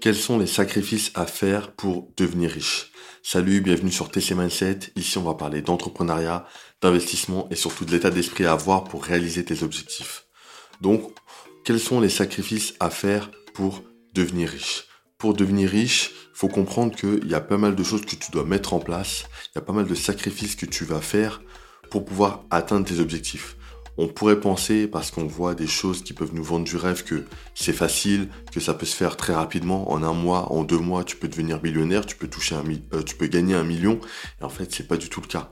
Quels sont les sacrifices à faire pour devenir riche Salut, bienvenue sur TC Mindset. Ici, on va parler d'entrepreneuriat, d'investissement et surtout de l'état d'esprit à avoir pour réaliser tes objectifs. Donc, quels sont les sacrifices à faire pour devenir riche? Pour devenir riche, faut comprendre qu'il y a pas mal de choses que tu dois mettre en place. Il y a pas mal de sacrifices que tu vas faire pour pouvoir atteindre tes objectifs. On pourrait penser, parce qu'on voit des choses qui peuvent nous vendre du rêve, que c'est facile, que ça peut se faire très rapidement. En un mois, en deux mois, tu peux devenir millionnaire, tu peux toucher un, euh, tu peux gagner un million. Et en fait, c'est pas du tout le cas.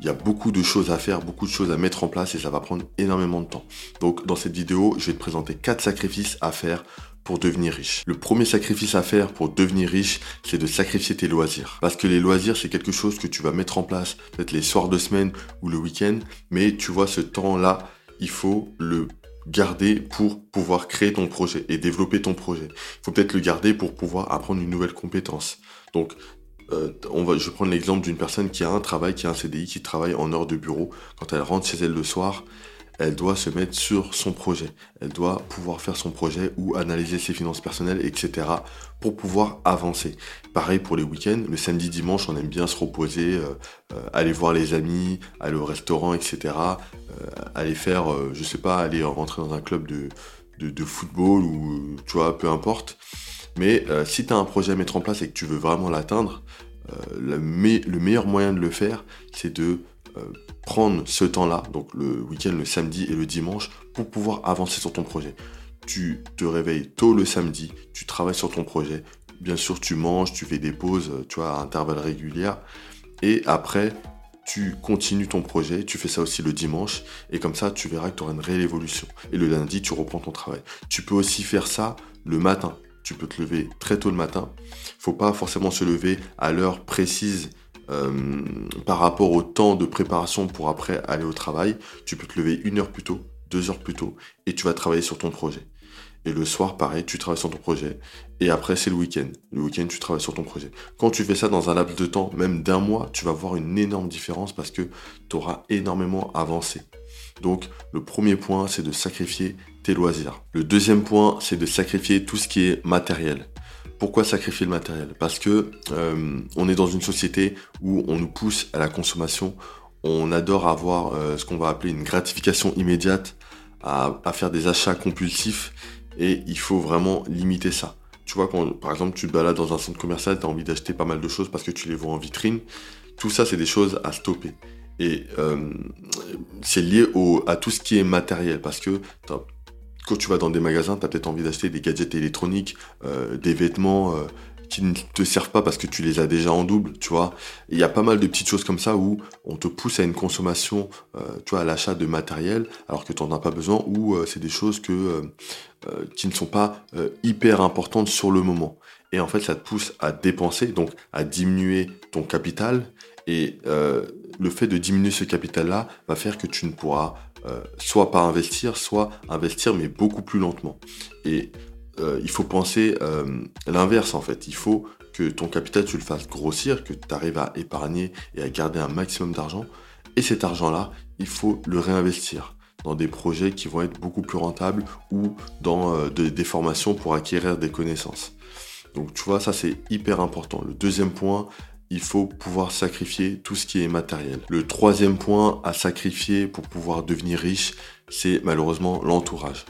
Il y a beaucoup de choses à faire, beaucoup de choses à mettre en place et ça va prendre énormément de temps. Donc, dans cette vidéo, je vais te présenter quatre sacrifices à faire pour devenir riche. Le premier sacrifice à faire pour devenir riche, c'est de sacrifier tes loisirs. Parce que les loisirs, c'est quelque chose que tu vas mettre en place, peut-être les soirs de semaine ou le week-end, mais tu vois, ce temps-là, il faut le garder pour pouvoir créer ton projet et développer ton projet. Il faut peut-être le garder pour pouvoir apprendre une nouvelle compétence. Donc, euh, on va, je vais prendre l'exemple d'une personne qui a un travail, qui a un CDI, qui travaille en heure de bureau. Quand elle rentre chez elle le soir, elle doit se mettre sur son projet. Elle doit pouvoir faire son projet ou analyser ses finances personnelles, etc. pour pouvoir avancer. Pareil pour les week-ends. Le samedi, dimanche, on aime bien se reposer, euh, euh, aller voir les amis, aller au restaurant, etc. Euh, aller faire, je sais pas, aller rentrer dans un club de, football ou, tu vois, peu importe. Mais si tu as un projet à mettre en place et que tu veux vraiment l'atteindre, le meilleur moyen de le faire, c'est de prendre ce temps-là, donc le week-end, le samedi et le dimanche, pour pouvoir avancer sur ton projet. Tu te réveilles tôt le samedi, tu travailles sur ton projet. Bien sûr, tu manges, tu fais des pauses, tu vois, à intervalles réguliers. Et après, tu continues ton projet, tu fais ça aussi le dimanche, et comme ça, tu verras que tu auras une réelle évolution. Et le lundi, tu reprends ton travail. Tu peux aussi faire ça le matin. Tu peux te lever très tôt le matin. Faut pas forcément se lever à l'heure précise euh, par rapport au temps de préparation pour après aller au travail, tu peux te lever une heure plus tôt, deux heures plus tôt, et tu vas travailler sur ton projet. Et le soir, pareil, tu travailles sur ton projet. Et après, c'est le week-end. Le week-end, tu travailles sur ton projet. Quand tu fais ça dans un laps de temps, même d'un mois, tu vas voir une énorme différence parce que tu auras énormément avancé. Donc, le premier point, c'est de sacrifier tes loisirs. Le deuxième point, c'est de sacrifier tout ce qui est matériel. Pourquoi sacrifier le matériel? Parce que euh, on est dans une société où on nous pousse à la consommation. On adore avoir euh, ce qu'on va appeler une gratification immédiate, à, faire des achats compulsifs, et il faut vraiment limiter ça. Tu vois, quand par exemple tu te balades dans un centre commercial, tu as envie d'acheter pas mal de choses parce que tu les vois en vitrine. Tout ça, c'est des choses à stopper. Et euh, c'est lié à tout ce qui est matériel parce que quand tu vas dans des magasins, tu as peut-être envie d'acheter des gadgets électroniques, euh, des vêtements euh, qui ne te servent pas parce que tu les as déjà en double, tu vois. Il y a pas mal de petites choses comme ça où on te pousse à une consommation, euh, tu vois, à l'achat de matériel alors que tu n'en as pas besoin ou c'est des choses que, qui ne sont pas hyper importantes sur le moment. Et en fait, ça te pousse à dépenser, donc à diminuer ton capital. Et le fait de diminuer ce capital-là va faire que tu ne pourras euh, soit pas investir, soit investir mais beaucoup plus lentement. Et euh, il faut penser euh, l'inverse en fait. Il faut que ton capital tu le fasses grossir, que tu arrives à épargner et à garder un maximum d'argent. Et cet argent-là, il faut le réinvestir dans des projets qui vont être beaucoup plus rentables ou dans des formations pour acquérir des connaissances. Donc tu vois, ça c'est hyper important. Le deuxième point, il faut pouvoir sacrifier tout ce qui est matériel. Le troisième point à sacrifier pour pouvoir devenir riche, c'est malheureusement l'entourage.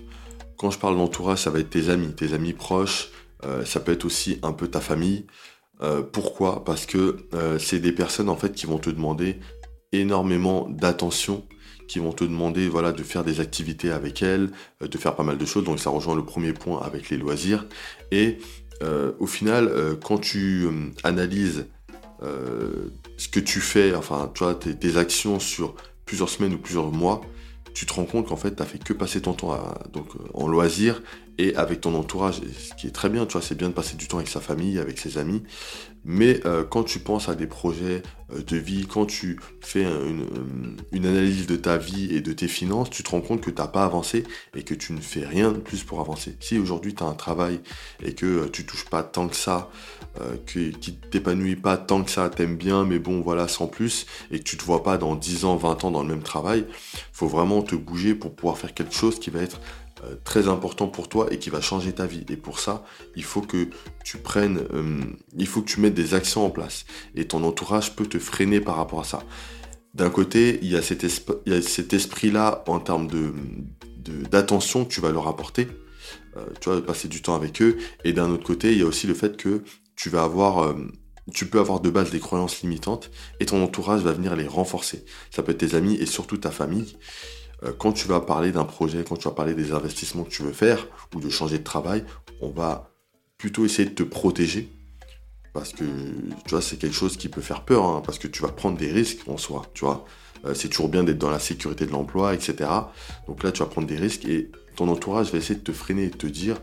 Quand je parle d'entourage, ça va être tes amis, tes amis proches, euh, ça peut être aussi un peu ta famille. Euh, pourquoi? Parce que euh, c'est des personnes en fait qui vont te demander énormément d'attention, qui vont te demander voilà de faire des activités avec elles, de faire pas mal de choses. Donc ça rejoint le premier point avec les loisirs. Et au final, quand tu analyses euh, ce que tu fais, enfin, tu vois, tes, actions sur plusieurs semaines ou plusieurs mois, tu te rends compte qu'en fait, tu as fait que passer ton temps euh, en loisir et avec ton entourage, ce qui est très bien, tu vois, c'est bien de passer du temps avec sa famille, avec ses amis, mais euh, quand tu penses à des projets euh, de vie, quand tu fais une, une, analyse de ta vie et de tes finances, tu te rends compte que tu n'as pas avancé et que tu ne fais rien de plus pour avancer. Si aujourd'hui tu as un travail et que euh, tu touches pas tant que ça, que, qui t'épanouit pas tant que ça, t'aimes bien, mais bon voilà, sans plus, et que tu te vois pas dans 10 ans, 20 ans dans le même travail, faut vraiment te bouger pour pouvoir faire quelque chose qui va être euh, très important pour toi et qui va changer ta vie. Et pour ça, il faut que tu prennes, euh, il faut que tu mettes des actions en place. Et ton entourage peut te freiner par rapport à ça. D'un côté, il y a cet, esprit-là en termes d'attention que tu vas leur apporter. Euh, tu vas passer du temps avec eux. Et d'un autre côté, il y a aussi le fait que tu vas avoir tu peux avoir de base des croyances limitantes et ton entourage va venir les renforcer. Ça peut être tes amis et surtout ta famille. Euh, quand tu vas parler d'un projet, quand tu vas parler des investissements que tu veux faire ou de changer de travail, on va plutôt essayer de te protéger parce que tu vois c'est quelque chose qui peut faire peur hein, parce que tu vas prendre des risques en soi tu vois. Euh, c'est toujours bien d'être dans la sécurité de l'emploi etc donc là tu vas prendre des risques et ton entourage va essayer de te freiner et de te dire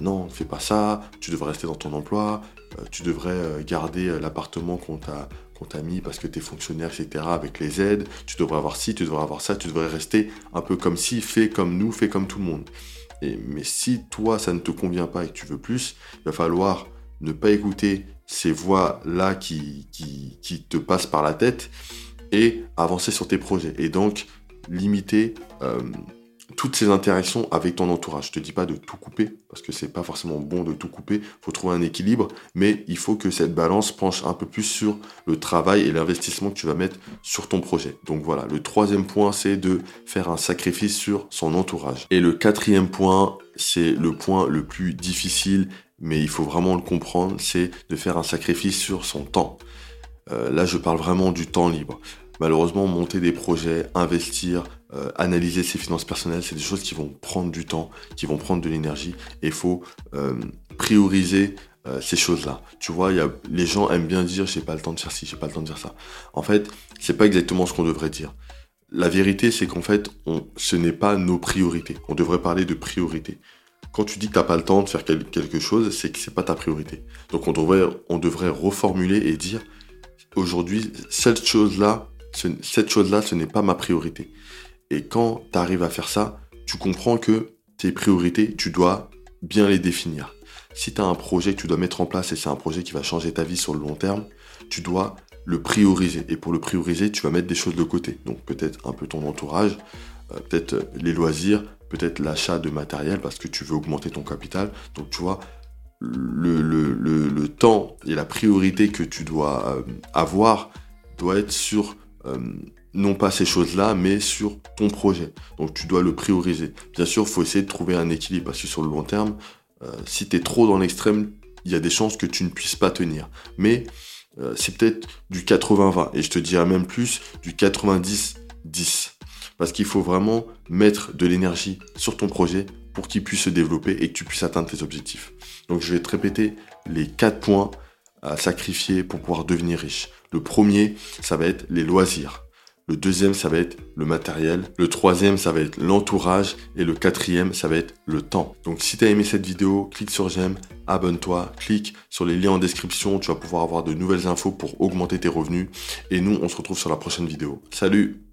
non fais pas ça tu devrais rester dans ton emploi tu devrais garder l'appartement qu'on t'a qu'on t'a mis parce que tu es fonctionnaire, etc., avec les aides, tu devrais avoir ci, tu devrais avoir ça, tu devrais rester un peu comme si, fais comme nous, fais comme tout le monde. Et, mais si toi, ça ne te convient pas et que tu veux plus, il va falloir ne pas écouter ces voix-là qui, qui, qui te passent par la tête et avancer sur tes projets. Et donc, limiter euh, toutes ces interactions avec ton entourage. Je te dis pas de tout couper, parce que c'est pas forcément bon de tout couper. Il faut trouver un équilibre, mais il faut que cette balance penche un peu plus sur le travail et l'investissement que tu vas mettre sur ton projet. Donc voilà, le troisième point, c'est de faire un sacrifice sur son entourage. Et le quatrième point, c'est le point le plus difficile, mais il faut vraiment le comprendre, c'est de faire un sacrifice sur son temps. Euh, là, je parle vraiment du temps libre. Malheureusement, monter des projets, investir, euh, analyser ses finances personnelles, c'est des choses qui vont prendre du temps, qui vont prendre de l'énergie, et il faut euh, prioriser euh, ces choses-là. Tu vois, y a, les gens aiment bien dire j'ai pas le temps de faire ci, j'ai pas le temps de dire ça. En fait, c'est pas exactement ce qu'on devrait dire. La vérité, c'est qu'en fait, ce n'est pas nos priorités. On devrait parler de priorité. Quand tu dis que tu n'as pas le temps de faire quelque chose, c'est que c'est pas ta priorité. Donc on devrait, on devrait reformuler et dire aujourd'hui, cette chose-là, cette chose-là, ce n'est pas ma priorité. Et quand tu arrives à faire ça, tu comprends que tes priorités, tu dois bien les définir. Si tu as un projet que tu dois mettre en place et c'est un projet qui va changer ta vie sur le long terme, tu dois le prioriser. Et pour le prioriser, tu vas mettre des choses de côté. Donc peut-être un peu ton entourage, euh, peut-être les loisirs, peut-être l'achat de matériel parce que tu veux augmenter ton capital. Donc tu vois, le, le, temps et la priorité que tu dois euh, avoir doit être sur euh, non pas ces choses-là, mais sur ton projet. Donc tu dois le prioriser. Bien sûr, il faut essayer de trouver un équilibre, parce que sur le long terme, euh, si tu es trop dans l'extrême, il y a des chances que tu ne puisses pas tenir. Mais euh, c'est peut-être du 80-20, et je te dirais même plus du 90-10. Parce qu'il faut vraiment mettre de l'énergie sur ton projet pour qu'il puisse se développer et que tu puisses atteindre tes objectifs. Donc je vais te répéter les quatre points sacrifier pour pouvoir devenir riche. Le premier, ça va être les loisirs. Le deuxième, ça va être le matériel. Le troisième, ça va être l'entourage. Et le quatrième, ça va être le temps. Donc si tu as aimé cette vidéo, clique sur j'aime, abonne-toi, clique sur les liens en description. Tu vas pouvoir avoir de nouvelles infos pour augmenter tes revenus. Et nous, on se retrouve sur la prochaine vidéo. Salut